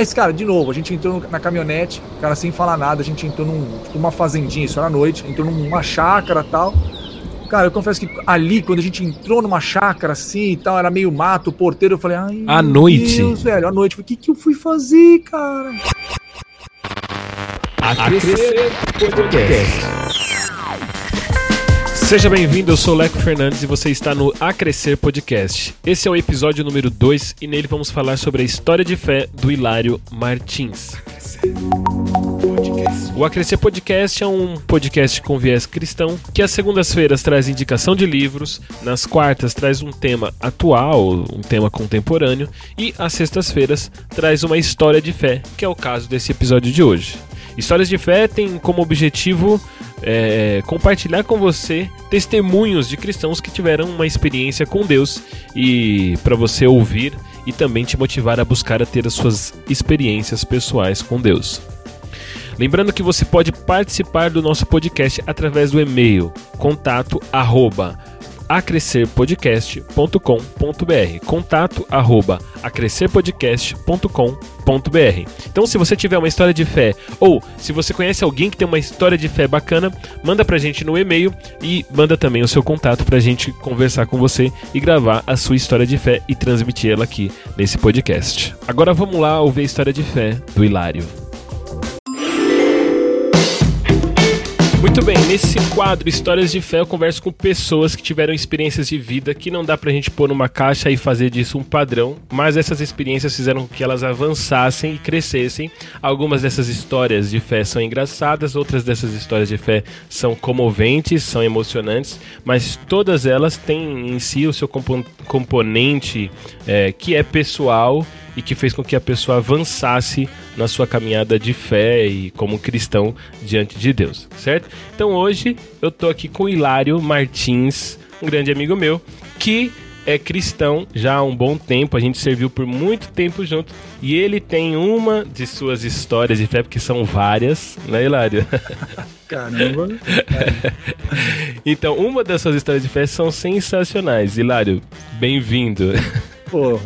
Mas, cara, de novo, a gente entrou na caminhonete, cara, sem falar nada, a gente entrou num, tipo, fazendinha, isso era à noite, entrou numa chácara e tal. Cara, eu confesso que ali, quando a gente entrou numa chácara assim e tal, era meio mato, o porteiro, eu falei, ai. À noite? Deus, velho, à noite. O que, que eu fui fazer, cara? A Crescer Podcast. Seja bem-vindo, eu sou Leco Fernandes e você está no A Crescer Podcast. Esse é o episódio número 2 e nele vamos falar sobre a história de fé do Hilário Martins. O Acrescer Podcast é um podcast com viés cristão que às segundas-feiras traz indicação de livros, nas quartas traz um tema atual, um tema contemporâneo e às sextas-feiras traz uma história de fé, que é o caso desse episódio de hoje. Histórias de fé tem como objetivo é, compartilhar com você testemunhos de cristãos que tiveram uma experiência com Deus e para você ouvir e também te motivar a buscar a ter as suas experiências pessoais com Deus. Lembrando que você pode participar do nosso podcast através do e-mail contato arroba acrescerpodcast.com.br contato arroba acrescerpodcast.com.br Então se você tiver uma história de fé ou se você conhece alguém que tem uma história de fé bacana, manda pra gente no e-mail e manda também o seu contato pra gente conversar com você e gravar a sua história de fé e transmitir ela aqui nesse podcast. Agora vamos lá ouvir a história de fé do Hilário. Muito bem, nesse quadro Histórias de Fé eu converso com pessoas que tiveram experiências de vida que não dá pra gente pôr numa caixa e fazer disso um padrão, mas essas experiências fizeram com que elas avançassem e crescessem. Algumas dessas histórias de fé são engraçadas, outras dessas histórias de fé são comoventes, são emocionantes, mas todas elas têm em si o seu componente é, que é pessoal e que fez com que a pessoa avançasse na sua caminhada de fé e como cristão diante de Deus, certo? Então hoje eu tô aqui com o Hilário Martins, um grande amigo meu, que é cristão já há um bom tempo, a gente serviu por muito tempo junto e ele tem uma de suas histórias de fé, porque são várias, né, Hilário? Caramba! então, uma das suas histórias de fé são sensacionais. Hilário, bem-vindo. Porra.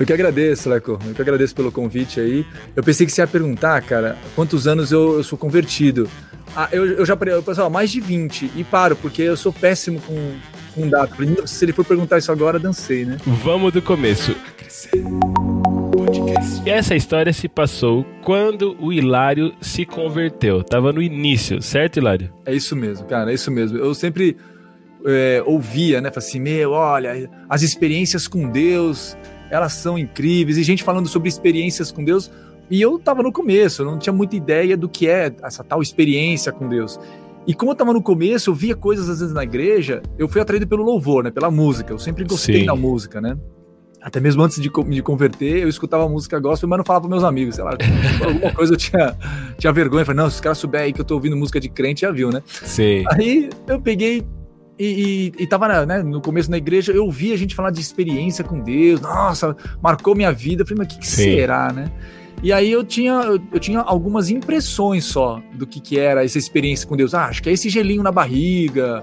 Eu que agradeço, Leco. Eu que agradeço pelo convite aí. Eu pensei que você ia perguntar, cara, quantos anos eu, eu sou convertido. Ah, eu, eu já eu pensava, mais de 20. E paro, porque eu sou péssimo com, com data. Se ele for perguntar isso agora, dancei, né? Vamos do começo. E essa história se passou quando o Hilário se converteu. Tava no início, certo, Hilário? É isso mesmo, cara, é isso mesmo. Eu sempre é, ouvia, né? Falei assim, meu, olha, as experiências com Deus elas são incríveis, e gente falando sobre experiências com Deus. E eu estava no começo, eu não tinha muita ideia do que é essa tal experiência com Deus. E como eu estava no começo, eu via coisas às vezes na igreja, eu fui atraído pelo louvor, né? Pela música. Eu sempre gostei Sim. da música, né? Até mesmo antes de me converter, eu escutava música gospel, mas não falava para meus amigos, sei lá, alguma coisa eu tinha, tinha vergonha. Falei, não, se os caras souberem aí que eu tô ouvindo música de crente, já viu, né? Sim. Aí eu peguei, e, e, e tava né, no começo na igreja, eu vi a gente falar de experiência com Deus, nossa, marcou minha vida. Eu falei, mas o que, que será, né? E aí eu tinha, eu, eu, tinha algumas impressões só do que, que era essa experiência com Deus. Ah, acho que é esse gelinho na barriga,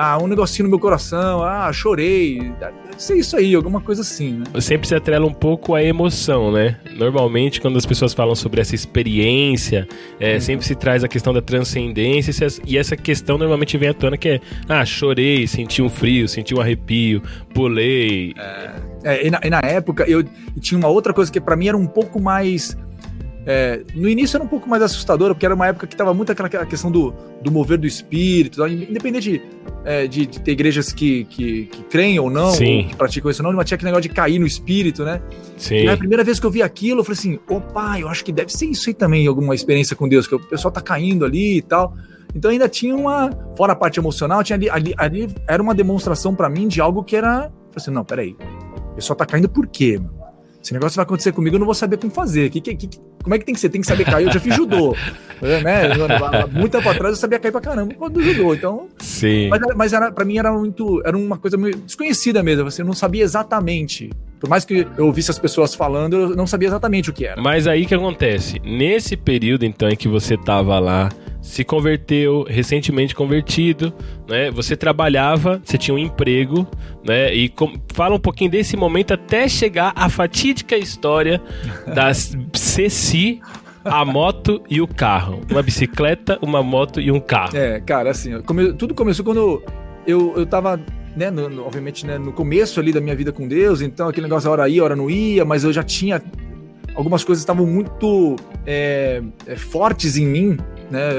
ah, um negocinho no meu coração, ah, chorei. Deve ser isso aí, alguma coisa assim, né? Sempre se atrela um pouco à emoção, né? Normalmente, quando as pessoas falam sobre essa experiência, é, uhum. sempre se traz a questão da transcendência, e essa questão normalmente vem à tona que é, ah, chorei, senti um frio, senti um arrepio, pulei. É, é e, na, e na época eu tinha uma outra coisa que para mim era um pouco mais é, no início era um pouco mais assustadora, porque era uma época que estava muito aquela questão do, do mover do espírito, independente é, de, de, ter igrejas que, que, que creem ou não, ou que praticam isso ou não, mas tinha aquele negócio de cair no espírito, né? Sim. E a primeira vez que eu vi aquilo, eu falei assim: opa, eu acho que deve ser isso aí também, alguma experiência com Deus, que o pessoal tá caindo ali e tal. Então ainda tinha uma, fora a parte emocional, tinha ali, ali, ali era uma demonstração para mim de algo que era, eu falei assim, não, peraí, o pessoal tá caindo por quê, mano? Esse negócio vai acontecer comigo, eu não vou saber como fazer. Que, que, que, como é que tem que ser? Tem que saber cair. Eu já fiz judô. né? Muito tempo atrás eu sabia cair pra caramba do judô. Então. Sim. Mas, mas era, pra mim era muito. Era uma coisa meio desconhecida mesmo. Você não sabia exatamente. Por mais que eu ouvisse as pessoas falando, eu não sabia exatamente o que era. Mas aí que acontece? Nesse período, então, em que você tava lá se converteu, recentemente convertido, né? Você trabalhava, você tinha um emprego, né? E com, fala um pouquinho desse momento até chegar à fatídica história das Ceci, a moto e o carro. Uma bicicleta, uma moto e um carro. É, cara, assim, come, tudo começou quando eu, eu tava né, no, no, obviamente, né, no começo ali da minha vida com Deus, então aquele negócio, hora ia, hora não ia, mas eu já tinha. Algumas coisas estavam muito é, é, fortes em mim, né,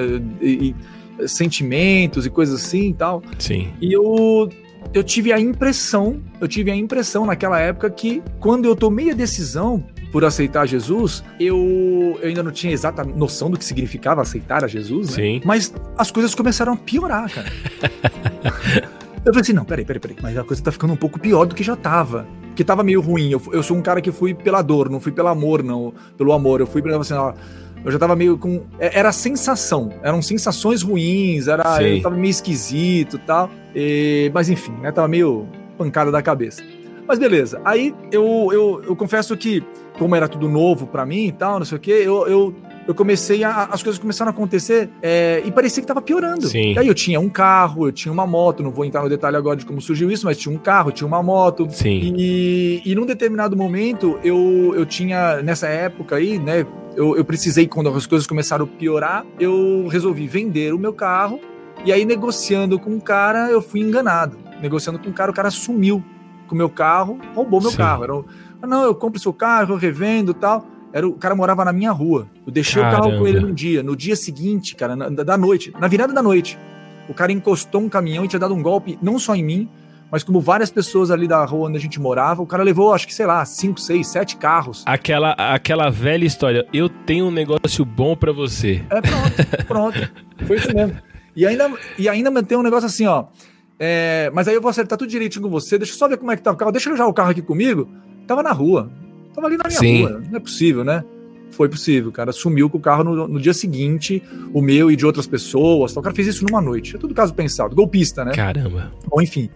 e, e, sentimentos e coisas assim e tal. Sim. E eu, eu tive a impressão, eu tive a impressão naquela época que quando eu tomei a decisão por aceitar Jesus, eu, eu ainda não tinha exata noção do que significava aceitar a Jesus, né? Sim. Mas as coisas começaram a piorar, cara. Eu falei assim, não, peraí, peraí, peraí. Mas a coisa tá ficando um pouco pior do que já tava. Porque tava meio ruim. Eu, eu sou um cara que fui pela dor, não fui pelo amor, não. Pelo amor. Eu fui pelo assim, ó, eu já tava meio com. É, era sensação. Eram sensações ruins, era. Sim. Eu tava meio esquisito tal, e tal. Mas enfim, né? Tava meio pancada da cabeça. Mas beleza. Aí eu, eu, eu confesso que, como era tudo novo para mim e tal, não sei o quê, eu, eu eu comecei a. As coisas começaram a acontecer é, e parecia que tava piorando. Sim. E aí eu tinha um carro, eu tinha uma moto, não vou entrar no detalhe agora de como surgiu isso, mas tinha um carro, tinha uma moto. Sim. E, e num determinado momento, eu, eu tinha, nessa época aí, né? Eu, eu precisei, quando as coisas começaram a piorar, eu resolvi vender o meu carro. E aí, negociando com o cara, eu fui enganado. Negociando com o cara, o cara sumiu com o meu carro, roubou meu Sim. carro. Era um, ah, não, eu compro seu carro, eu revendo tal. Era, o cara morava na minha rua. Eu deixei Caramba. o carro com ele num dia. No dia seguinte, cara, na, da noite, na virada da noite, o cara encostou um caminhão e tinha dado um golpe, não só em mim, mas como várias pessoas ali da rua onde a gente morava, o cara levou, acho que, sei lá, cinco, seis, sete carros. Aquela, aquela velha história, eu tenho um negócio bom para você. É, pronto, pronto. Foi isso mesmo. E ainda, e ainda tem um negócio assim, ó. É, mas aí eu vou acertar tudo direitinho com você, deixa eu só ver como é que tá o carro, deixa eu já o carro aqui comigo. Tava na rua. Tava ali na minha Sim. rua. Não é possível, né? Foi possível, cara. Sumiu com o carro no, no, dia seguinte, o meu e de outras pessoas. O cara fez isso numa noite. É tudo caso pensado. Golpista, né? Caramba. Ou enfim.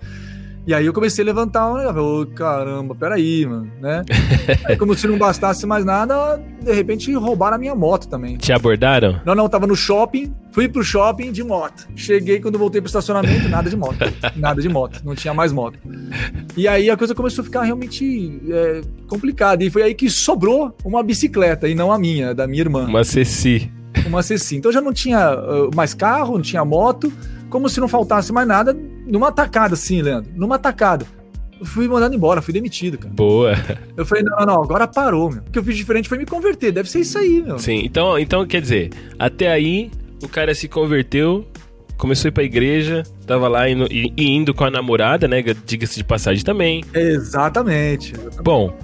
E aí eu comecei a levantar um negócio. Oh, caramba, peraí, mano, né? aí, como se não bastasse mais nada, de repente roubaram a minha moto também. Te abordaram? Não, não, tava no shopping, fui pro shopping de moto. Cheguei quando voltei pro estacionamento, nada de moto. nada de moto, não tinha mais moto. E aí a coisa começou a ficar realmente é, complicada. E foi aí que sobrou uma bicicleta, e não a minha, da minha irmã. Uma Ceci. Uma Ceci. Então já não tinha uh, mais carro, não tinha moto como se não faltasse mais nada, numa tacada, assim, Leandro. Numa tacada. Eu fui mandado embora, fui demitido, cara. Boa. Eu falei, não, não, agora parou, meu. O que eu fiz diferente foi me converter. Deve ser isso aí, meu. Sim, então, então quer dizer, até aí o cara se converteu, começou a ir pra igreja, tava lá indo, indo com a namorada, né? Diga-se de passagem também. Exatamente, exatamente. Bom,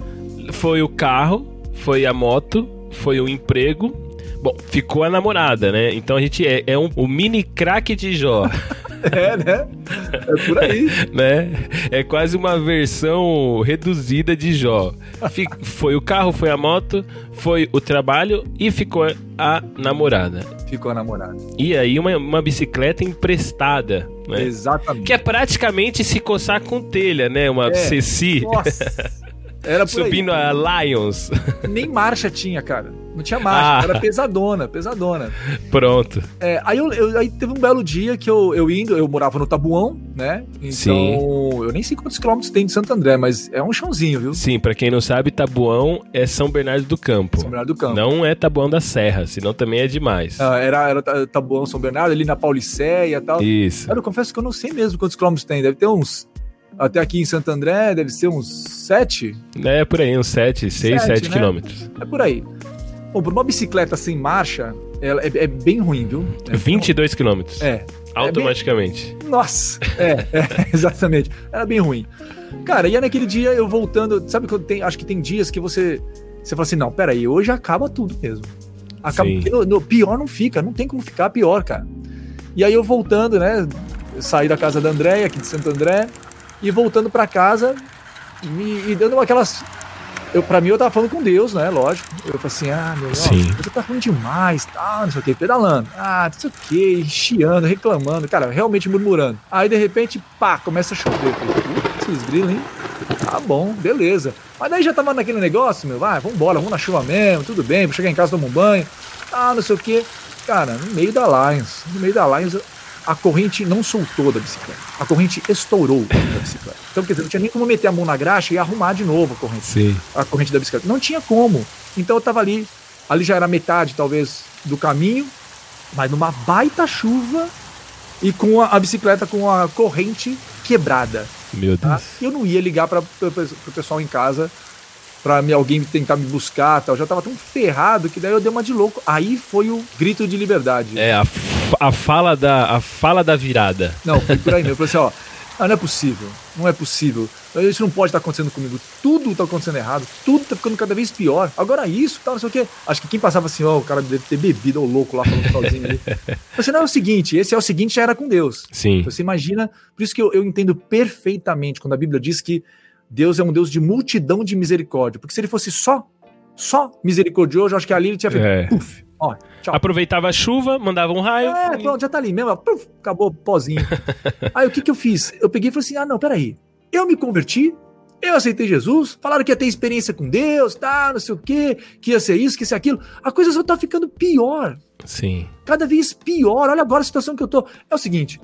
foi o carro, foi a moto, foi o emprego Bom, ficou a namorada, né? Então a gente é, é um, o mini craque de Jó. é, né? É por aí. né? É quase uma versão reduzida de Jó. foi o carro, foi a moto, foi o trabalho e ficou a namorada. Ficou a namorada. E aí uma, uma bicicleta emprestada. Né? Exatamente. Que é praticamente se coçar com telha, né? Uma é. Ceci. Nossa. Era Subindo aí. a Lions. Nem marcha tinha, cara. Não tinha marcha, ah. era pesadona, pesadona. Pronto. É, aí, eu, eu, aí teve um belo dia que eu, eu indo, eu morava no Tabuão, né? Então, Sim. eu nem sei quantos quilômetros tem de Santo André, mas é um chãozinho, viu? Sim, para quem não sabe, Tabuão é São Bernardo do Campo. São Bernardo do Campo. Não é Tabuão da Serra, senão também é demais. Ah, era, era Tabuão São Bernardo, ali na Paulicéia e tal. Isso. eu confesso que eu não sei mesmo quantos quilômetros tem, deve ter uns até aqui em Santo André deve ser uns 7? É, por aí, uns 7, 6, 7 né? quilômetros. É por aí. Por uma bicicleta sem marcha, ela é, é bem ruim, viu? É 22 quilômetros. É. Automaticamente. É bem... Nossa! É, é, exatamente. Era bem ruim. Cara, e é naquele dia eu voltando. Sabe que eu tenho, acho que tem dias que você. Você fala assim: não, peraí, hoje acaba tudo mesmo. Acaba, no, no, pior não fica, não tem como ficar pior, cara. E aí eu voltando, né? Eu saí da casa da Andréia, aqui de Santo André, e voltando para casa e, e, dando aquelas. Eu, pra mim, eu tava falando com Deus, né? Lógico. Eu falei assim: ah, meu, Deus, você tá ruim demais, tá, não sei o que, pedalando, ah, não sei o que, chiando, reclamando, cara, realmente murmurando. Aí, de repente, pá, começa a chover. Eu falei, putz, grilo, hein? Tá bom, beleza. Mas daí já tava naquele negócio, meu, vai, vambora, vamos na chuva mesmo, tudo bem, vou chegar em casa, tomar um banho, ah, não sei o que. cara, no meio da Lions, no meio da Lions, a corrente não soltou da bicicleta. A corrente estourou da bicicleta. Então, quer dizer, não tinha nem como meter a mão na graxa e arrumar de novo a corrente. Sim. A corrente da bicicleta. Não tinha como. Então eu tava ali, ali já era metade, talvez, do caminho, mas numa baita chuva e com a, a bicicleta com a corrente quebrada. Meu Tá? Deus. Eu não ia ligar para o pessoal em casa para me, alguém tentar me buscar tal. Eu já tava tão ferrado que daí eu dei uma de louco. Aí foi o grito de liberdade. É, a, a fala da, a fala da virada. Não, foi por aí mesmo. Eu falei assim, ó, ah, não é possível, não é possível. Isso não pode estar acontecendo comigo. Tudo tá acontecendo errado, tudo tá ficando cada vez pior. Agora isso, tal, não sei o quê. Acho que quem passava assim, ó, o cara deve ter bebido, ô louco lá falando sozinho ali. Você não é o seguinte, esse é o seguinte, já era com Deus. Sim. Você imagina, por isso que eu, eu entendo perfeitamente quando a Bíblia diz que Deus é um Deus de multidão de misericórdia. Porque se ele fosse só, só misericordioso, eu acho que ali ele tinha feito, É. puf, ó, tchau. Aproveitava a chuva, mandava um raio. É, pronto, já tá ali mesmo, puf, acabou o pozinho. Aí o que que eu fiz? Eu peguei e falei assim: ah, não, peraí. Eu me converti, eu aceitei Jesus, falaram que ia ter experiência com Deus, tá, não sei o quê, que ia ser isso, que ia ser aquilo. A coisa só tá ficando pior, Sim. cada vez pior. Olha agora a situação que eu tô. É o seguinte: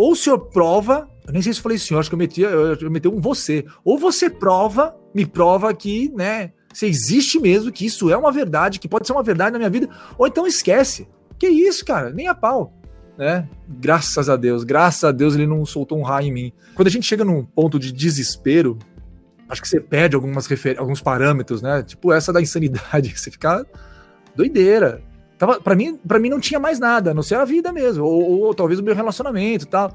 ou o senhor prova, eu nem sei se falei senhor, acho que eu meti, eu, eu meti um você. Ou você prova, me prova que, né, se existe mesmo, que isso é uma verdade, que pode ser uma verdade na minha vida, ou então esquece. Que isso, cara, nem a pau. Né? Graças a Deus, graças a Deus ele não soltou um raio em mim. Quando a gente chega num ponto de desespero, acho que você perde algumas alguns parâmetros, né? Tipo essa da insanidade, você fica doideira. Tava, pra, mim, pra mim não tinha mais nada, a não ser a vida mesmo, ou, ou talvez o meu relacionamento e tal.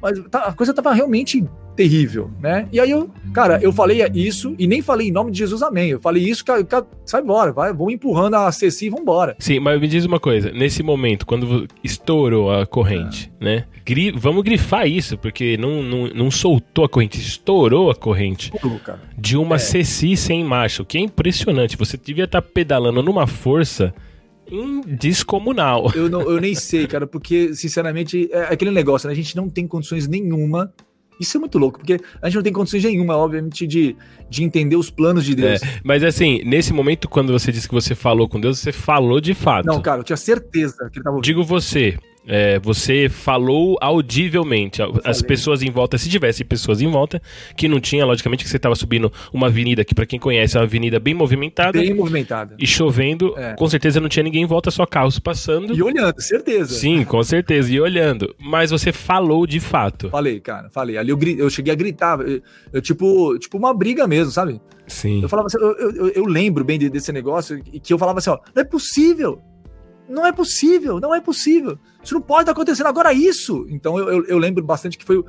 Mas tá- a coisa tava realmente terrível, né? E aí eu, cara, eu falei isso e nem falei em nome de Jesus, amém. Eu falei isso, cara, cara, sai embora, vai, vou empurrando a Ceci e vambora. Sim, mas me diz uma coisa, nesse momento, quando estourou a corrente, né? Gri- vamos grifar isso, porque não, não, não soltou a corrente, estourou a corrente de uma É. Ceci sem marcha, o que é impressionante. Você devia estar pedalando numa força indescomunal. Eu, não, eu nem sei, cara, porque, sinceramente, é aquele negócio, né? A gente não tem condições nenhuma. Isso é muito louco, porque a gente não tem condições nenhuma, obviamente, de, de entender os planos de Deus. Mas assim, nesse momento, quando você disse que você falou com Deus, você falou de fato. Não, cara, eu tinha certeza que ele tava ouvindo. Digo você, é, você falou audivelmente. As pessoas em volta, se tivesse pessoas em volta, que não tinha, logicamente, que você estava subindo uma avenida que, pra quem conhece, é uma avenida bem movimentada bem movimentada. e chovendo, É. com certeza não tinha ninguém em volta, só carros passando. E olhando, certeza. Sim, com certeza, e olhando. Mas você falou de fato. Falei, cara, falei. Ali eu, eu cheguei a gritar. Eu, eu, tipo, tipo uma briga mesmo, sabe? Sim. Eu falava assim, eu, eu, eu- lembro bem de- desse negócio e que eu falava assim, ó, não é possível. Não é possível, não é possível. Isso não pode estar acontecendo agora isso. Então eu, eu, eu lembro bastante que foi,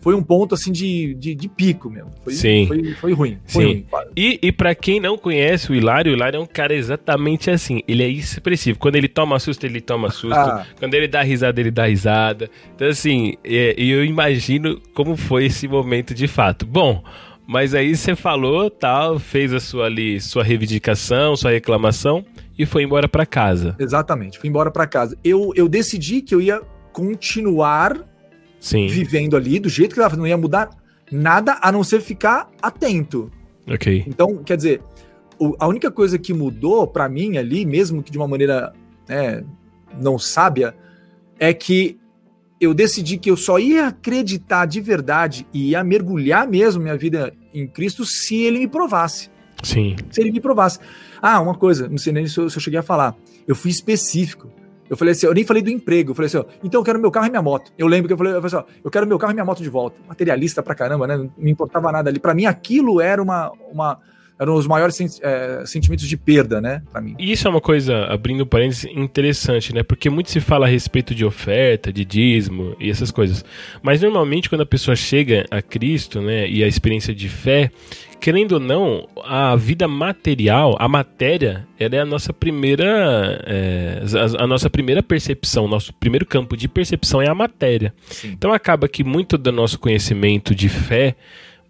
foi um ponto assim de, de, de pico mesmo. Foi, Sim. Foi, foi ruim. Foi Sim. ruim. E, e para quem não conhece o Hilário, o Hilário é um cara exatamente assim. Ele é expressivo. Quando ele toma susto, ele toma susto. Ah. Quando ele dá risada, ele dá risada. Então, assim, é, e eu imagino como foi esse momento de fato. Bom, mas aí você falou, tal, fez a sua ali, sua reivindicação, sua reclamação e foi embora para casa. Exatamente. Fui embora pra casa. Eu, eu decidi que eu ia continuar Sim. vivendo ali do jeito que eu tava, não ia mudar nada a não ser ficar atento. Ok. Então, quer dizer, o- a única coisa que mudou pra mim ali, mesmo que de uma maneira né, não sábia, é que eu decidi que eu só ia acreditar de verdade e ia mergulhar mesmo minha vida em Cristo se ele me provasse. Sim. Se ele me provasse. Ah, uma coisa, não sei nem se eu, se eu cheguei a falar. Eu fui específico. Eu falei assim, eu nem falei do emprego. Eu falei assim, ó, então eu quero meu carro e minha moto. Eu lembro que eu falei, eu falei assim, ó, eu quero meu carro e minha moto de volta. Materialista pra caramba, né? Não me importava nada ali. Pra mim, aquilo era uma. uma eram os maiores eh, sentimentos de perda, né? Pra mim. E isso é uma coisa, abrindo parênteses, interessante, né? Porque muito se fala a respeito de oferta, de dízimo e essas coisas. Mas normalmente quando a pessoa chega a Cristo, né, e a experiência de fé, querendo ou não, a vida material, a matéria, ela é a nossa primeira, é, a, a nossa primeira percepção, nosso primeiro campo de percepção é a matéria. Sim. Então acaba que muito do nosso conhecimento de fé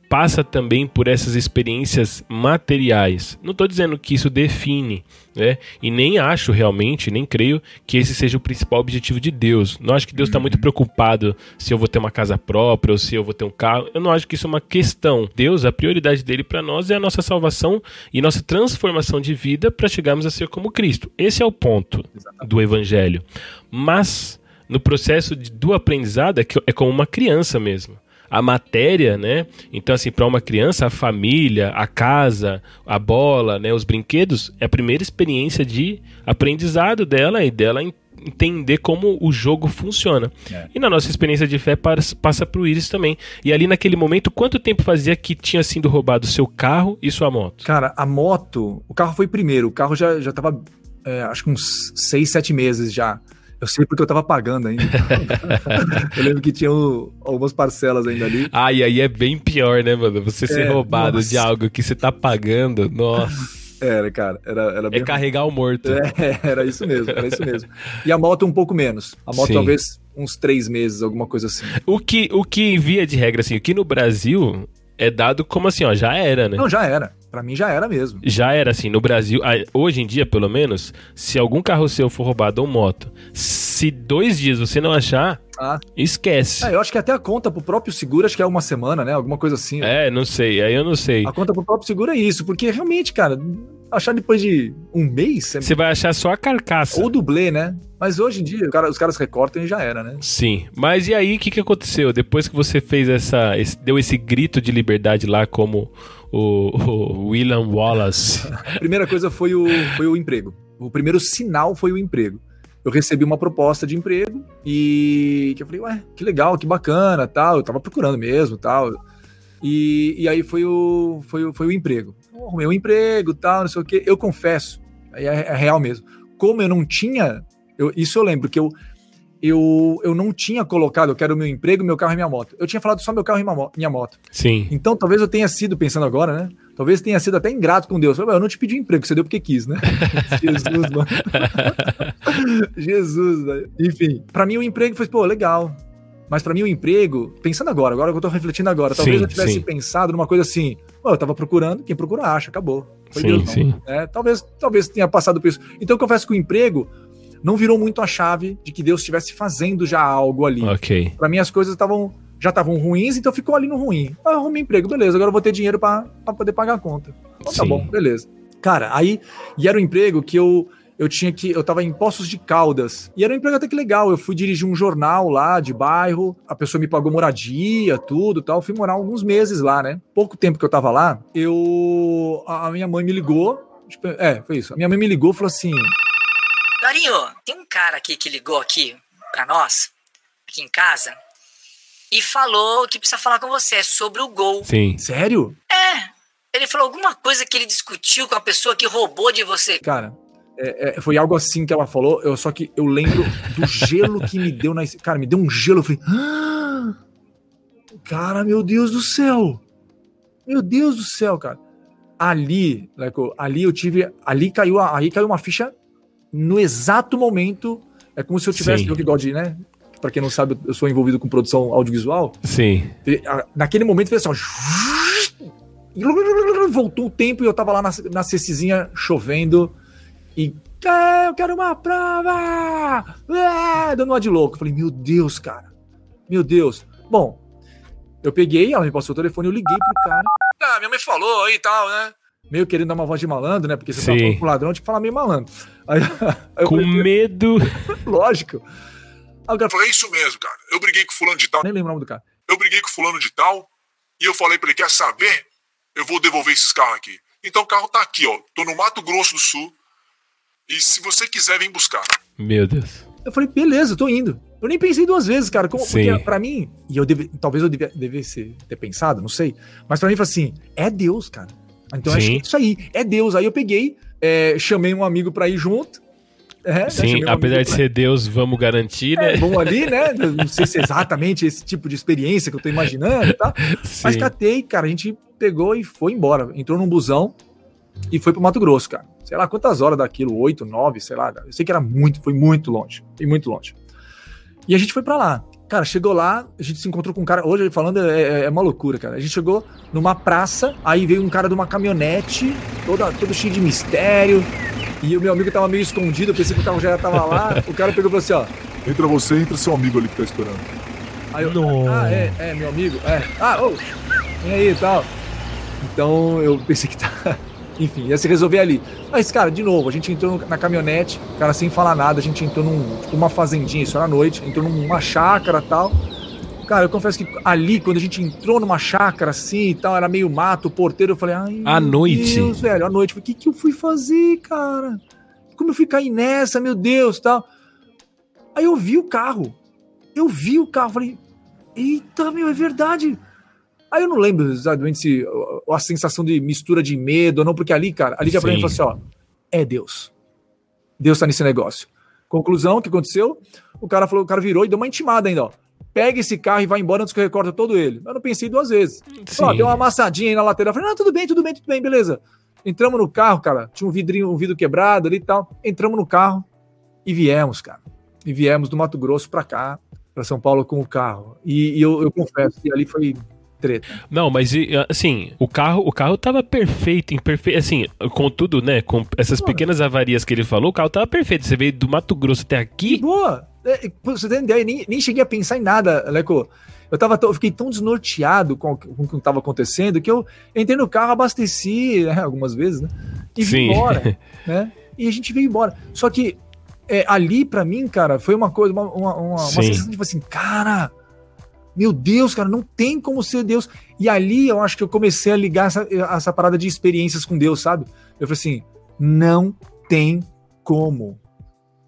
passa também por essas experiências materiais. Não estou dizendo que isso define, né? E nem acho realmente, nem creio que esse seja o principal objetivo de Deus. Não acho que Deus está muito uhum. preocupado se eu vou ter uma casa própria ou se eu vou ter um carro. Eu não acho que isso é uma questão. Deus, a prioridade dele para nós é a nossa salvação e nossa transformação de vida para chegarmos a ser como Cristo. Esse é o ponto do Evangelho. Mas no processo de, do aprendizado é, que, é como uma criança mesmo a matéria, né? Então, assim, para uma criança, a família, a casa, a bola, né? Os brinquedos é a primeira experiência de aprendizado dela e dela entender como o jogo funciona. É. E na nossa experiência de fé passa para o Iris também. E ali naquele momento, quanto tempo fazia que tinha sido roubado seu carro e sua moto? Cara, a moto, o carro foi primeiro. O carro já, já tava, é, acho que uns seis, sete meses já. Eu sei porque eu tava pagando ainda. eu lembro que tinha algumas parcelas ainda ali. Ah, e aí é bem pior, né, mano? Você ser é, roubado nossa. de algo que você tá pagando, nossa. Era, cara, era, era É carregar o morto. É, era isso mesmo, era isso mesmo. E a moto um pouco menos. A moto Sim. talvez uns três meses, alguma coisa assim. O que, o que via de regra, assim, o que no Brasil é dado como assim, ó, já era, né? Não, já era. Para mim já era mesmo. Já era assim, no Brasil, hoje em dia, pelo menos, se algum carro seu for roubado ou moto, se dois dias você não achar, ah. esquece. É, eu acho que até a conta pro próprio seguro, acho que é uma semana, né? Alguma coisa assim. É, não sei, aí eu não sei. A conta pro próprio seguro é isso, porque realmente, cara, achar depois de um mês. Você vai achar só a carcaça. Ou dublê, né? Mas hoje em dia, cara, os caras recortam e já era, né? Sim. Mas e aí, o que, que aconteceu? Depois que você fez essa. Esse, deu esse grito de liberdade lá como o, o William Wallace. A primeira coisa foi o, foi o emprego. O primeiro sinal foi o emprego. Eu recebi uma proposta de emprego e que eu falei, ué, que legal, que bacana, tal. Eu tava procurando mesmo, tal. E, e aí foi o, foi, o, foi o emprego. Eu arrumei um emprego, tal, não sei o quê. Eu confesso, é, é real mesmo. Como eu não tinha, eu, isso eu lembro que eu eu, eu não tinha colocado, eu quero meu emprego, meu carro e minha moto. Eu tinha falado só meu carro e minha moto. Sim. Então talvez eu tenha sido, pensando agora, né? Talvez tenha sido até ingrato com Deus. Eu não te pedi um emprego, você deu porque quis, né? Jesus, mano. Jesus, velho. Enfim, para mim o emprego foi, pô, legal. Mas para mim o emprego, pensando agora, agora que eu tô refletindo agora, talvez sim, eu tivesse sim. pensado numa coisa assim, eu tava procurando, quem procura acha, acabou. Foi sim, Deus, não. Sim. É, talvez, talvez tenha passado por isso. Então eu confesso que o emprego não virou muito a chave de que Deus estivesse fazendo já algo ali. Ok. Para mim as coisas estavam já estavam ruins, então ficou ali no ruim. Ah, arrumei emprego, beleza, agora eu vou ter dinheiro para poder pagar a conta. Então, tá bom, beleza. Cara, aí, e era um emprego que eu eu tinha que. Eu tava em Poços de Caldas. E era um emprego até que legal. Eu fui dirigir um jornal lá de bairro. A pessoa me pagou moradia, tudo tal. Fui morar alguns meses lá, né? Pouco tempo que eu tava lá, eu. A minha mãe me ligou. Tipo, é, foi isso. A minha mãe me ligou e falou assim: Darinho, tem um cara aqui que ligou aqui pra nós, aqui em casa, e falou que precisa falar com você sobre o gol. Sim. Sério? É. Ele falou alguma coisa que ele discutiu com a pessoa que roubou de você. Cara, é, é, foi algo assim que ela falou, eu, só que eu lembro do gelo que me deu na. Cara, me deu um gelo, eu falei. Ah, cara, meu Deus do céu! Meu Deus do céu, cara. Ali, Leco, ali eu tive. Ali caiu, aí caiu uma ficha no exato momento. É como se eu tivesse. Sim. Eu que gosto de, né? Pra quem não sabe, eu sou envolvido com produção audiovisual. Sim. naquele momento fez assim, ó. Voltou o tempo e eu tava lá na, na Cecizinha chovendo e. É, eu quero uma prova! É, dando uma de louco. Eu falei, meu Deus, cara. Meu Deus. Bom, eu peguei, ela me passou o telefone, eu liguei pro cara. Ah, minha mãe falou aí e tal, né? Meio querendo dar uma voz de malandro, né? Porque você Sim. tá falando com ladrão, tinha que falar meio malandro. Aí, aí com falei, medo. Lógico. Aí o cara falou: é isso mesmo, cara. Eu briguei com fulano de tal. Nem lembro o nome do cara. Eu briguei com fulano de tal e eu falei pra ele: quer saber? Eu vou devolver esses carros aqui. Então o carro tá aqui, ó. Tô no Mato Grosso do Sul. E se você quiser, vem buscar. Meu Deus. Eu falei, beleza, tô indo. Eu nem pensei duas vezes, cara. Como, porque pra mim, e eu deve, talvez eu devesse ter pensado, não sei. Mas pra mim foi assim: é Deus, cara. Então Sim. acho que é isso aí, é Deus. Aí eu peguei, é, chamei um amigo para ir junto. É, Sim, um apesar de ser Deus, vamos garantir, né? É, ali, né? Não sei se é exatamente esse tipo de experiência que eu tô imaginando, tá? Mas catei, cara, a gente pegou e foi embora. Entrou num busão e foi pro Mato Grosso, cara. Sei lá quantas horas daquilo, oito, nove, sei lá. Eu sei que era muito, foi muito longe, foi muito longe. E a gente foi para lá. Cara, chegou lá, a gente se encontrou com um cara. Hoje, falando, é, é, é uma loucura, cara. A gente chegou numa praça, aí veio um cara de uma caminhonete, toda, todo cheio de mistério. E o meu amigo tava meio escondido, eu pensei que o carro já tava lá. O cara pegou e falou assim: ó. Entra você, entra seu amigo ali que tá esperando. Aí eu, ah, é, é, meu amigo, é. Ah, ô, vem aí e tal. Então eu pensei que tá. Enfim, ia se resolver ali. Mas, cara, de novo, a gente entrou na caminhonete, cara, sem falar nada, a gente entrou num, tipo, uma fazendinha, isso era à noite, entrou numa chácara e tal. Cara, eu confesso que ali, quando a gente entrou numa chácara assim e tal, era meio mato, o porteiro, eu falei, ai. À noite? Deus, velho, à noite. O que, que eu fui fazer, cara? Como eu fui cair nessa, meu Deus, tal. Aí eu vi o carro. Eu vi o carro, falei, eita, meu, é verdade. Aí eu não lembro exatamente se a sensação de mistura de medo ou não, porque ali, cara, ali já pra mim falou assim: ó, é Deus. Deus tá nesse negócio. Conclusão, o que aconteceu? O cara falou, o cara virou e deu uma intimada ainda, ó. Pega esse carro e vai embora antes que eu recorte todo ele. Eu não pensei duas vezes. Ó, deu uma amassadinha aí na lateral. Eu falei, não, tudo bem, tudo bem, tudo bem, beleza. Entramos no carro, cara. Tinha um vidrinho, um vidro quebrado ali e tal. Entramos no carro e viemos, cara. E viemos do Mato Grosso pra cá, pra São Paulo com o carro. E, e eu, eu confesso que ali foi treta. Não, mas assim, o carro, o carro tava perfeito, em perfeito, assim, com tudo, né, com essas pequenas avarias que ele falou, o carro tava perfeito. Você veio do Mato Grosso até aqui? Que boa. É, você tem ideia, nem, nem cheguei a pensar em nada, Leco. Eu, tava, eu fiquei tão desnorteado com, com o que estava acontecendo que eu entrei no carro, abasteci né, algumas vezes, né? E vim Sim. embora, né? E a gente veio embora. Só que é, ali, para mim, cara, foi uma coisa, uma, uma, uma, uma sensação tipo assim, cara, meu Deus, cara, não tem como ser Deus. E ali eu acho que eu comecei a ligar essa, essa parada de experiências com Deus, sabe? Eu falei assim: não tem como.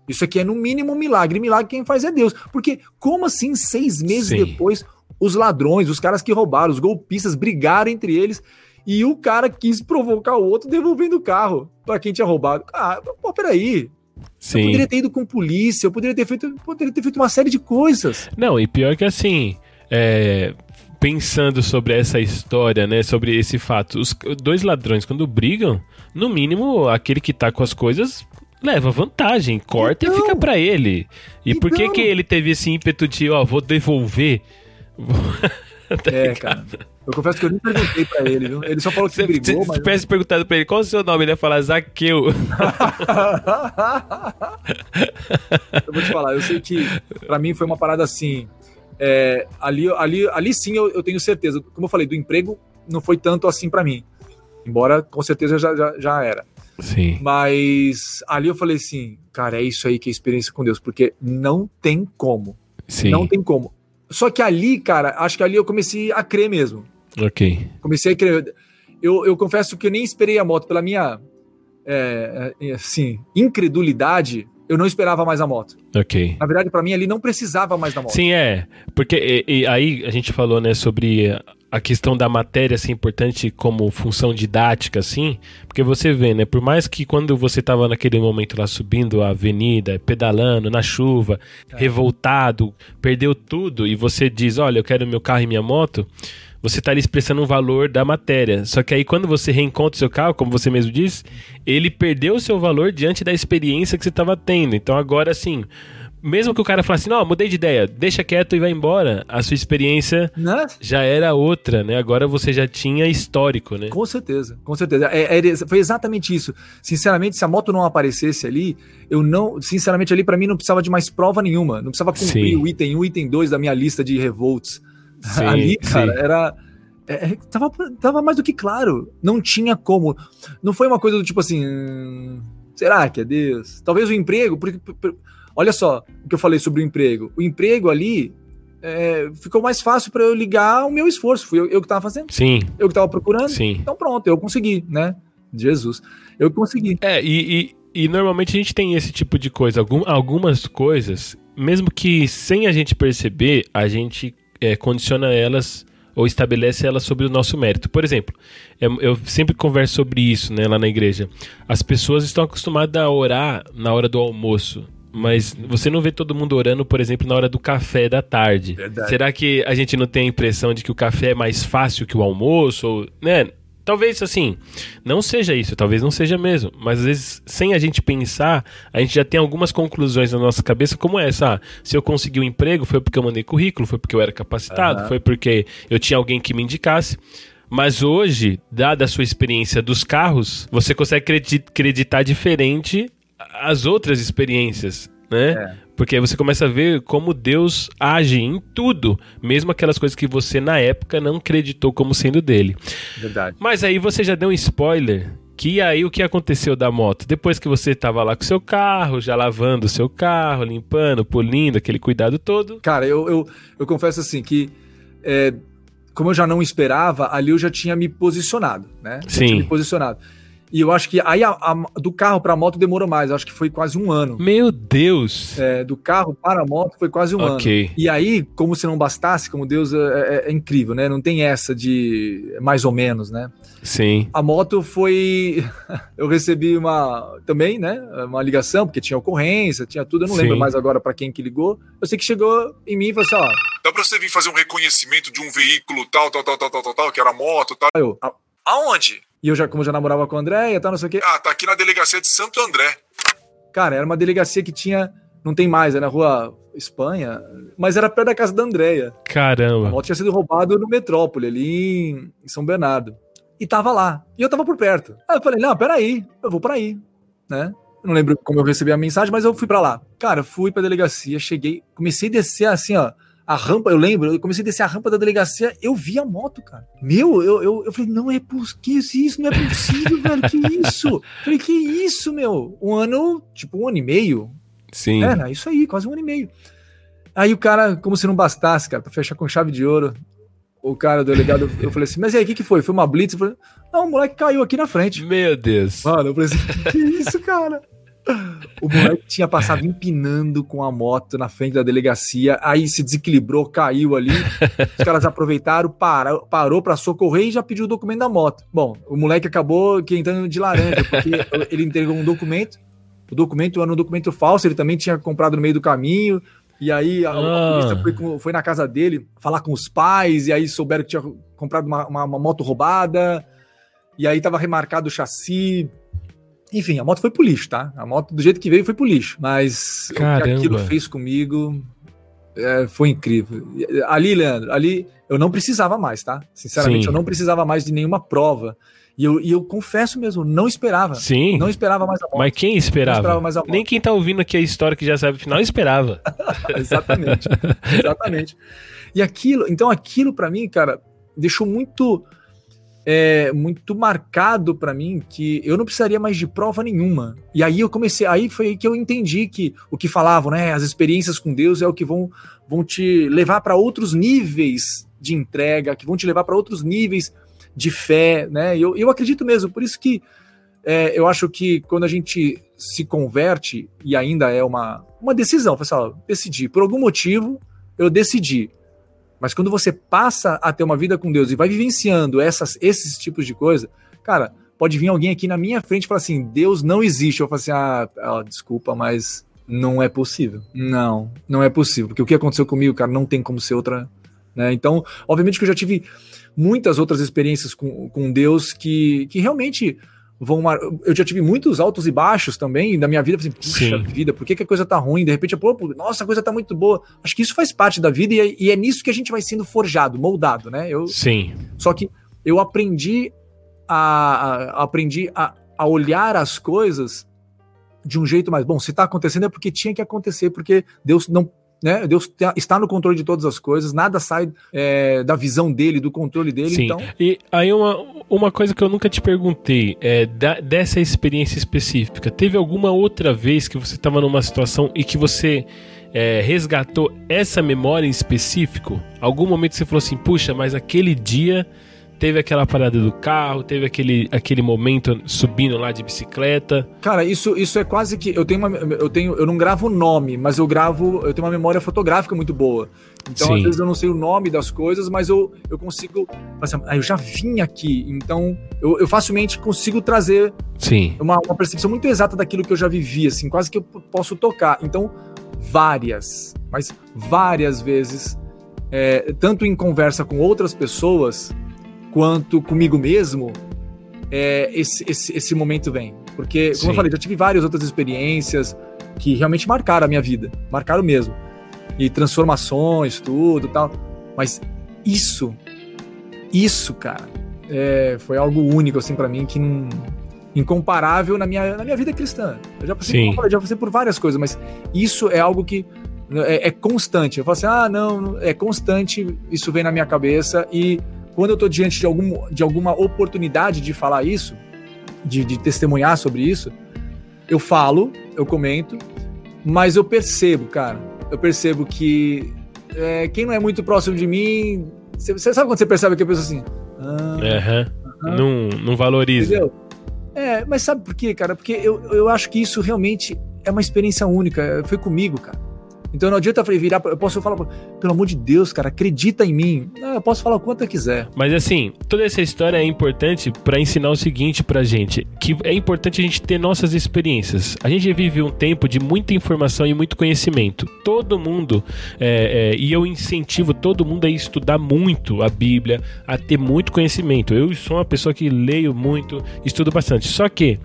Isso aqui é no mínimo um milagre. Milagre quem faz é Deus. Porque como assim, seis meses Sim. depois, os ladrões, os caras que roubaram, os golpistas brigaram entre eles e o cara quis provocar o outro devolvendo o carro para quem tinha roubado. Ah, pô, peraí. Sim. Eu poderia ter ido com polícia, eu poderia ter feito, poderia ter feito uma série de coisas. Não, e pior que assim, é, pensando sobre essa história, né, sobre esse fato, os dois ladrões quando brigam, no mínimo aquele que tá com as coisas leva vantagem, corta então, e fica para ele. E então, por que então. que ele teve esse ímpeto de, ó, vou devolver? tá é, cara. Eu confesso que eu nem perguntei pra ele, viu? Ele só falou que você brigou, mas... Se tivesse perguntado pra ele qual é o seu nome, ele ia falar Zaqueu. eu vou te falar, eu sei que pra mim foi uma parada assim, é, ali, ali, ali sim eu, eu, tenho certeza. Como eu falei, do emprego não foi tanto assim para mim. Embora com certeza já, já, já, era. Sim. Mas ali eu falei assim, cara, é isso aí que é experiência com Deus, porque não tem como. Sim. Não tem como. Só que ali, cara, acho que ali eu comecei a crer mesmo. Ok. Comecei a crer. Eu, eu confesso que eu nem esperei a moto pela minha, é, é assim, incredulidade eu não esperava mais a moto. Ok. Na verdade, para mim, ali não precisava mais da moto. Sim, é. Porque e, e aí a gente falou, né, sobre a questão da matéria ser assim, importante como função didática, assim, porque você vê, né, por mais que quando você tava naquele momento lá subindo a avenida, pedalando na chuva, é. revoltado, perdeu tudo, e você diz, olha, eu quero meu carro e minha moto, você está ali expressando um valor da matéria. Só que aí quando você reencontra o seu carro, como você mesmo disse, ele perdeu o seu valor diante da experiência que você estava tendo. Então agora assim, mesmo que o cara falasse, não, mudei de ideia, deixa quieto e vai embora, a sua experiência Nossa. Né? já era outra, né? Agora você já tinha histórico, né? Com certeza, com certeza. É, é, foi exatamente isso. Sinceramente, se a moto não aparecesse ali, eu não, sinceramente, ali para mim não precisava de mais prova nenhuma. Não precisava cumprir Sim. o item 1, o item 2 da minha lista de revolts. Sim, ali, cara, sim. era. É, é, tava, tava mais do que claro. Não tinha como. Não foi uma coisa do tipo assim. Hum, será que é Deus? Talvez o emprego. Porque, porque, olha só o que eu falei sobre o emprego. O emprego ali é, ficou mais fácil para eu ligar o meu esforço. Fui eu, eu que estava fazendo. Sim. Eu que estava procurando. Sim. Então pronto, eu consegui, né? Jesus. Eu consegui. É, e, e, e normalmente a gente tem esse tipo de coisa. Algum, algumas coisas, mesmo que sem a gente perceber, a gente é, condiciona elas ou estabelece elas sobre o nosso mérito. Por exemplo, é, eu sempre converso sobre isso né, lá na igreja. As pessoas estão acostumadas a orar na hora do almoço. Mas você não vê todo mundo orando, por exemplo, na hora do café da tarde. Verdade. Será que a gente não tem a impressão de que o café é mais fácil que o almoço? Ou, né? Talvez, assim, não seja isso, talvez não seja mesmo, mas às vezes, sem a gente pensar, a gente já tem algumas conclusões na nossa cabeça, como essa: ah, se eu consegui um emprego, foi porque eu mandei currículo, foi porque eu era capacitado, uhum. foi porque eu tinha alguém que me indicasse. Mas hoje, dada a sua experiência dos carros, você consegue acreditar diferente as outras experiências, né? É. Porque aí você começa a ver como Deus age em tudo, mesmo aquelas coisas que você na época não acreditou como sendo dele. Verdade. Mas aí você já deu um spoiler que aí o que aconteceu da moto? Depois que você tava lá com o seu carro, já lavando o seu carro, limpando, polindo, aquele cuidado todo. Cara, eu, eu, eu confesso assim que. É, como eu já não esperava, ali eu já tinha me posicionado, né? Sim. Tinha me posicionado. E eu acho que aí a, a, do carro para a moto demorou mais, acho que foi quase um ano. Meu Deus! É, do carro para a moto foi quase um okay. ano. E aí, como se não bastasse, como Deus é, é, é, incrível, né? Não tem essa de mais ou menos, né? Sim. A moto foi. eu recebi uma. Também, né? Uma ligação, porque tinha ocorrência, tinha tudo. Eu não Sim. lembro mais agora para quem que ligou. Eu sei que chegou em mim e falou assim: ó. Dá pra você vir fazer um reconhecimento de um veículo tal, tal, tal, tal, tal, tal, tal que era moto tal. Eu, aonde? E eu já, como já namorava com a Andréia e tal, não sei o quê. Ah, tá aqui na delegacia de Santo André. Cara, era uma delegacia que tinha. Não tem mais, é na rua Espanha, mas era perto da casa da Andréia. Caramba. A moto tinha sido roubada no Metrópole, ali em, em São Bernardo. E tava lá. E eu tava por perto. Aí eu falei, não, peraí, eu vou pra aí, né? Eu não lembro como eu recebi a mensagem, mas eu fui para lá. Cara, fui pra delegacia, cheguei, comecei a descer assim, ó a rampa, eu lembro, eu comecei a descer a rampa da delegacia, eu vi a moto, cara. Meu, eu, eu, eu falei, não é possível, isso não é possível, velho, que isso? Eu falei, que isso, meu? Um ano, tipo, um ano e meio. Sim. É, né? isso aí, quase um ano e meio. Aí o cara, como se não bastasse, cara, pra fechar com chave de ouro, o cara, o delegado, eu falei assim, mas e aí, o que, que foi? Foi uma blitz? Eu falei, não, o moleque caiu aqui na frente. Meu Deus. Mano, eu falei assim, que isso, cara? O moleque tinha passado empinando com a moto na frente da delegacia, aí se desequilibrou, caiu ali. Os caras aproveitaram, parou, parou para socorrer e já pediu o documento da moto. Bom, o moleque acabou que entrando de laranja, porque ele entregou um documento. O documento era um documento falso, ele também tinha comprado no meio do caminho. E aí a, ah. a polícia foi, com, foi, na casa dele falar com os pais, e aí souberam que tinha comprado uma, uma, uma moto roubada. E aí tava remarcado o chassi. Enfim, a moto foi pro lixo, tá? A moto, do jeito que veio, foi pro lixo. Mas Caramba. o que aquilo fez comigo é, foi incrível. Ali, Leandro, ali eu não precisava mais, tá? Sinceramente, Sim. eu não precisava mais de nenhuma prova. E eu, e eu confesso mesmo, não esperava. Sim. Não esperava mais a moto. Mas quem esperava? Esperava mais a moto. Nem quem tá ouvindo aqui a história que já sabe o final esperava. exatamente. exatamente. E aquilo, então aquilo para mim, cara, deixou muito é, muito marcado para mim que eu não precisaria mais de prova nenhuma. E aí eu comecei, aí foi aí que eu entendi que o que falavam, né, as experiências com Deus é o que vão, vão te levar para outros níveis de entrega, que vão te levar para outros níveis de fé, né? Eu, eu acredito mesmo, por isso que é, eu acho que quando a gente se converte, e ainda é uma, uma decisão, pessoal, decidi, por algum motivo eu decidi, mas quando você passa a ter uma vida com Deus e vai vivenciando essas, esses tipos de coisa, cara, pode vir alguém aqui na minha frente e falar assim: Deus não existe. Eu falo assim: ah, ah, desculpa, mas não é possível. Não, não é possível. Porque o que aconteceu comigo, cara, não tem como ser outra. Né? Então, obviamente que eu já tive muitas outras experiências com, com Deus que, que realmente vão. Eu já tive muitos altos e baixos também da minha vida. Assim, Puxa Sim. vida, por que, que, a coisa tá ruim? De repente, pô, nossa, a coisa tá muito boa. Acho que isso faz parte da vida e é, e é nisso que a gente vai sendo forjado, moldado, né? Eu, Sim. Só que eu aprendi a, a aprendi a, a olhar as coisas de um jeito mais bom. Se tá acontecendo é porque tinha que acontecer, porque Deus não né? Deus está no controle de todas as coisas, nada sai é, da visão dele, do controle dele. Sim. Então... E aí uma, uma coisa que eu nunca te perguntei é da, dessa experiência específica. Teve alguma outra vez que você estava numa situação e que você é, resgatou essa memória em específico? Algum momento você falou assim, puxa, mas aquele dia teve aquela parada do carro, teve aquele, aquele momento subindo lá de bicicleta. Cara, isso, isso é quase que eu tenho uma, eu tenho eu não gravo o nome, mas eu gravo, eu tenho uma memória fotográfica muito boa. Então, Sim. às vezes eu não sei o nome das coisas, mas eu, eu consigo, assim, ah, eu já vim aqui, então eu, eu facilmente consigo trazer Sim. Uma, uma percepção muito exata daquilo que eu já vivi, assim, quase que eu posso tocar. Então, várias, mas várias vezes, é, tanto em conversa com outras pessoas, quanto comigo mesmo, é, esse, esse, esse momento vem. Porque, como Sim. eu falei, já tive várias outras experiências que realmente marcaram a minha vida. Marcaram mesmo. E transformações, tudo tal. Mas isso, isso, cara, é, foi algo único, assim, para mim, que não, incomparável na minha, na minha vida cristã. Eu já passei, falei, já passei por várias coisas, mas isso é algo que é, é constante. Eu falo assim, ah, não, não, é constante, isso vem na minha cabeça e quando eu tô diante de, algum, de alguma oportunidade de falar isso, de, de testemunhar sobre isso, eu falo, eu comento, mas eu percebo, cara, eu percebo que é, quem não é muito próximo de mim, você, sabe quando você percebe que a pessoa assim, ah. Não, não valoriza. Entendeu? É, mas sabe por quê, cara? Porque eu, eu acho que isso realmente é uma experiência única. Foi comigo, cara. Então não adianta eu virar. Eu posso falar, pelo amor de Deus, cara, acredita em mim. Não, eu posso falar o quanto eu quiser. Mas assim, toda essa história é importante pra ensinar o seguinte pra gente: que é importante a gente ter nossas experiências. A gente vive um tempo de muita informação e muito conhecimento. Todo mundo, é, é, e eu incentivo todo mundo a estudar muito a Bíblia, a ter muito conhecimento. Eu sou uma pessoa que leio muito, estudo bastante. Só que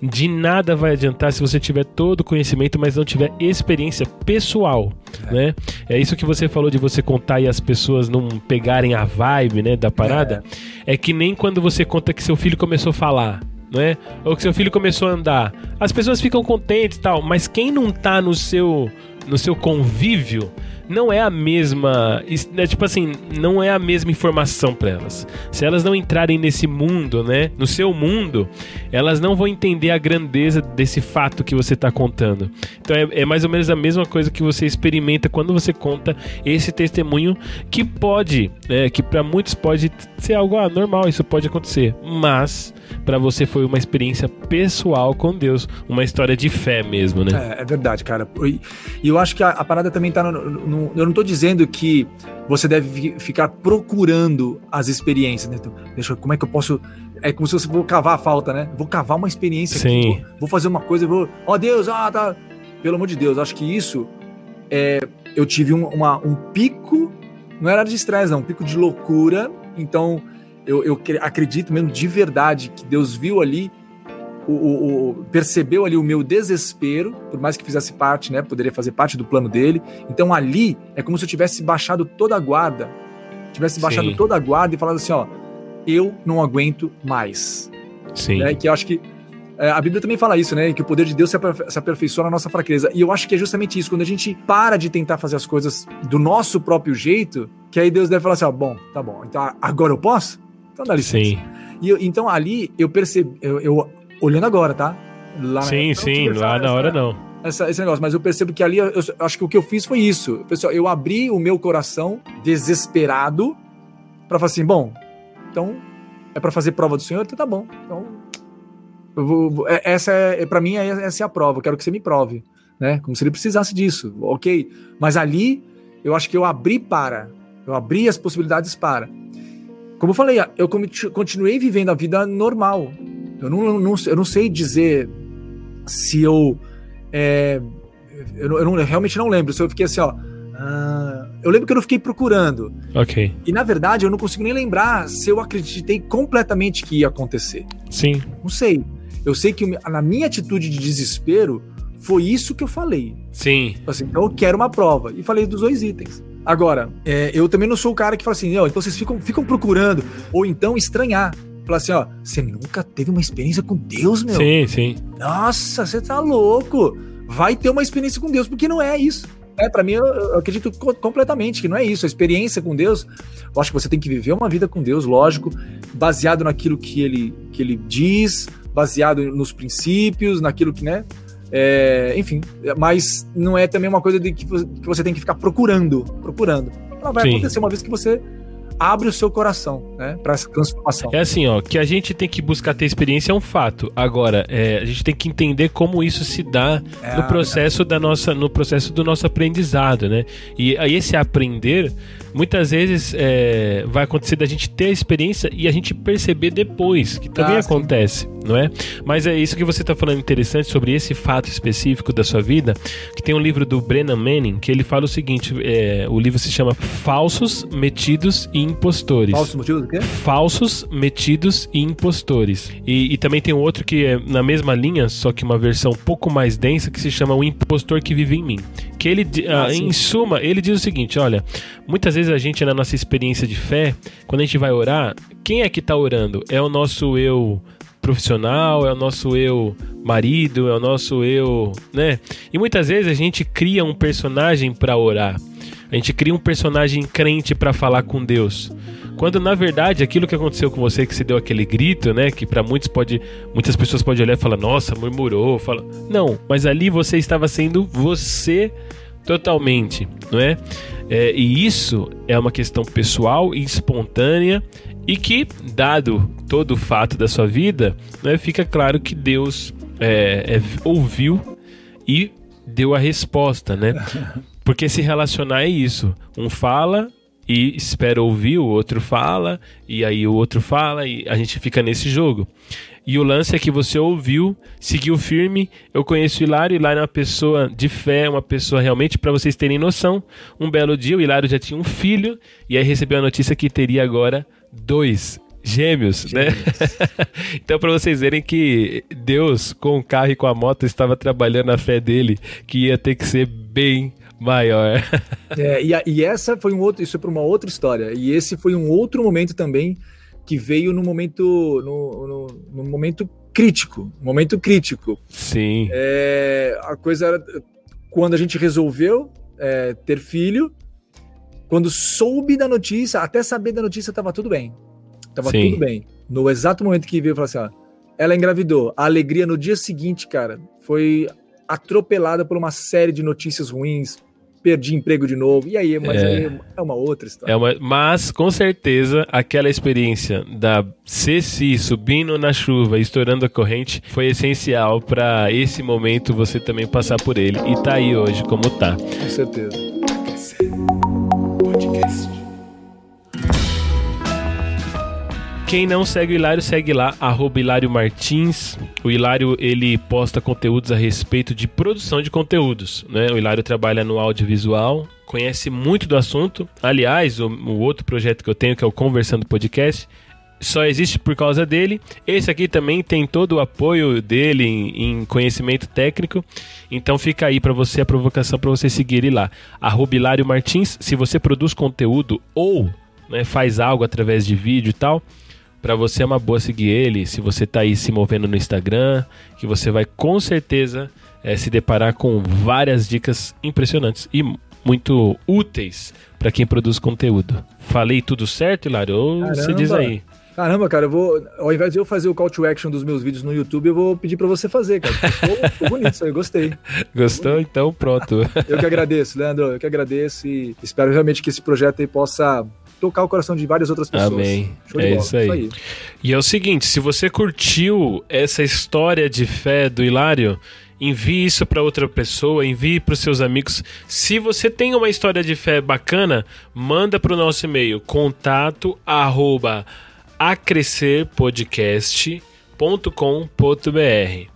de nada vai adiantar se você tiver todo o conhecimento, mas não tiver experiência pessoal, é. né? É isso que você falou de você contar e as pessoas não pegarem a vibe, né, da parada. É, é que nem quando você conta que seu filho começou a falar, né? Ou que seu filho começou a andar. As pessoas ficam contentes e tal, mas quem não tá no seu no seu convívio não é a mesma, é, tipo assim, não é a mesma informação para elas. Se elas não entrarem nesse mundo, né, no seu mundo, elas não vão entender a grandeza desse fato que você está contando. Então é, é, mais ou menos a mesma coisa que você experimenta quando você conta esse testemunho que pode, né, que para muitos pode ser algo ah, normal, isso pode acontecer, mas para você foi uma experiência pessoal com Deus, uma história de fé mesmo, né? É, é verdade, cara. E eu acho que a, a parada também tá no, no eu não estou dizendo que você deve ficar procurando as experiências, né? Então, deixa, como é que eu posso. É como se você for cavar a falta, né? Vou cavar uma experiência Sim. aqui, vou, vou fazer uma coisa, vou. Ó, oh, Deus, ah, tá. Pelo amor de Deus, acho que isso. É, eu tive um, uma, um pico, não era de estresse, não, um pico de loucura. Então, eu, eu acredito mesmo de verdade que Deus viu ali o, o, o, percebeu ali o meu desespero, por mais que fizesse parte, né? Poderia fazer parte do plano dele. Então ali é como se eu tivesse baixado toda a guarda, tivesse baixado Sim. toda a guarda e falado assim, ó, eu não aguento mais. Sim. Né? Que eu acho que é, a Bíblia também fala isso, né? Que o poder de Deus se, aperfei se aperfeiçoa na nossa fraqueza. E eu acho que é justamente isso. Quando a gente para de tentar fazer as coisas do nosso próprio jeito, que aí Deus deve falar assim, ó, bom, tá bom. Então agora eu posso? Então dá licença. Sim. E eu, então ali eu percebi, eu, eu olhando agora, tá? Lá sim, sim, lá na hora não. Essa, esse negócio, mas eu percebo que ali, eu, eu, acho que o que eu fiz foi isso. Pessoal, eu abri o meu coração desesperado para falar assim, bom, então é para fazer prova do Senhor, então tá bom. Então, eu vou, essa é, para mim, essa é a prova. Eu quero que você me prove, né? Como se ele precisasse disso, ok? Mas ali, eu acho que eu abri para, eu abri as possibilidades para. Como eu falei, eu continuei vivendo a vida normal, eu não, não, eu não sei dizer se eu. É, eu, eu, não, eu, realmente não lembro. Se eu fiquei assim, ó. Ah, eu lembro que eu não fiquei procurando. Ok. E na verdade eu não consigo nem lembrar se eu acreditei completamente que ia acontecer. Sim. Não sei. Eu sei que na minha atitude de desespero foi isso que eu falei. Sim. Assim, então eu quero uma prova. E falei dos dois itens. Agora, é, eu também não sou o cara que fala assim, então vocês ficam, ficam procurando. Ou então estranhar falar assim, ó, você nunca teve uma experiência com Deus, meu? Sim, sim. Nossa, você tá louco. Vai ter uma experiência com Deus, porque não é isso. É, para mim, eu, eu, acredito completamente que não é isso. A experiência com Deus, eu acho que você tem que viver uma vida com Deus, lógico, baseado naquilo que ele, que ele diz, baseado nos princípios, naquilo que, né? É, enfim, mas não é também uma coisa de que você tem que ficar procurando, procurando. Ela vai Sim. acontecer uma vez que você abre o seu coração, né, para essa transformação. É assim, ó, que a gente tem que buscar ter experiência é um fato. Agora, é, a gente tem que entender como isso se dá é, no processo é. da nossa, no processo do nosso aprendizado, né? E aí esse aprender muitas vezes é, vai acontecer da gente ter a experiência e a gente perceber depois, que também ah, acontece, não é? Mas é isso que você está falando interessante sobre esse fato específico da sua vida, que tem um livro do Brennan Manning que ele fala o seguinte, é, o livro se chama Falsos, Metidos e Impostores. Falsos motivos do quê? Falsos, Metidos e Impostores. E, e também tem um outro que é na mesma linha, só que uma versão um pouco mais densa, que se chama O Impostor que Vive em Mim. Que ele, ah, Ah, em suma, ele diz o seguinte: olha, muitas vezes a gente, na nossa experiência de fé, quando a gente vai orar, quem é que tá orando? É o nosso eu profissional, é o nosso eu marido, é o nosso eu, né? E muitas vezes a gente cria um personagem para orar. A gente cria um personagem crente para falar com Deus. Quando na verdade aquilo que aconteceu com você que você deu aquele grito, né, que para muitos pode, muitas pessoas podem olhar e falar: "Nossa, murmurou", fala. Não, mas ali você estava sendo você totalmente, não é? É, e isso é uma questão pessoal e espontânea e que, dado todo o fato da sua vida, né, fica claro que Deus é, é, ouviu e deu a resposta, né? Porque se relacionar é isso. Um fala e espera ouvir, o outro fala, e aí o outro fala, e a gente fica nesse jogo. E o lance é que você ouviu, seguiu firme. Eu conheço o Hilário, o Hilário é uma pessoa de fé, uma pessoa realmente, para vocês terem noção. Um belo dia, o Hilário já tinha um filho, e aí recebeu a notícia que teria agora dois gêmeos, né? então, para vocês verem que Deus, com o carro e com a moto, estava trabalhando a fé dele, que ia ter que ser bem maior. É, e, a- e essa foi um outro, isso é para uma outra história. E esse foi um outro momento também que veio no momento, no, no, no momento crítico, momento crítico. Sim. É, a coisa era quando a gente resolveu é, ter filho, quando soube da notícia, até saber da notícia estava tudo bem, tava Sim. tudo bem. No exato momento que veio, falou assim, ó, ela engravidou. A alegria no dia seguinte, cara, foi atropelada por uma série de notícias ruins. Perdi emprego de novo. E aí, mas É. aí é uma outra história. É uma, mas, com certeza, aquela experiência da Ceci subindo na chuva e estourando a corrente foi essencial para esse momento você também passar por ele. E tá aí hoje como tá. Com certeza. Quem não segue o Hilário, segue lá, arroba Hilário Martins. O Hilário, ele posta conteúdos a respeito de produção de conteúdos, né? O Hilário trabalha no audiovisual, conhece muito do assunto. Aliás, o, o outro projeto que eu tenho, que é o Conversando Podcast, só existe por causa dele. Esse aqui também tem todo o apoio dele em, em conhecimento técnico. Então fica aí para você a provocação para você seguir ele lá. Hilário Martins. Se você produz conteúdo ou né, faz algo através de vídeo e tal, para você é uma boa seguir ele. Se você tá aí se movendo no Instagram, que você vai com certeza eh, se deparar com várias dicas impressionantes e muito úteis para quem produz conteúdo. Falei tudo certo, Hilário? Ou você Caramba. diz aí? Caramba, cara, eu vou. Ao invés de eu fazer o call to action dos meus vídeos no YouTube, eu vou pedir pra você fazer, cara. Ficou, ficou bonito isso aí, gostei. Gostou? Então pronto. Eu que agradeço, Leandro. Eu que agradeço e espero realmente que esse projeto aí possa tocar o coração de várias outras pessoas. Amém. Show de É bola. isso aí. E é o seguinte, se você curtiu essa história de fé do Hilário, envie isso para outra pessoa, envie para os seus amigos. Se você tem uma história de fé bacana, manda para o nosso e-mail contato arroba acrescerpodcast.com.br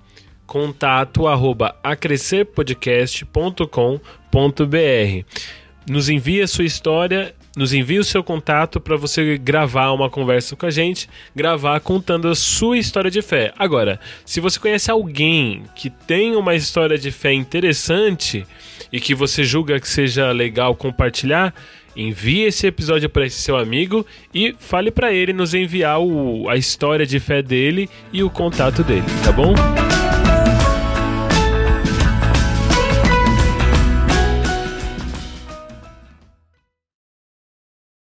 contato arroba acrescerpodcast.com.br nos envie a sua história, nos envie o seu contato para você gravar uma conversa com a gente, gravar contando a sua história de fé. Agora, se você conhece alguém que tem uma história de fé interessante e que você julga que seja legal compartilhar, envie esse episódio para esse seu amigo e fale para ele nos enviar o- a história de fé dele e o contato dele, tá bom?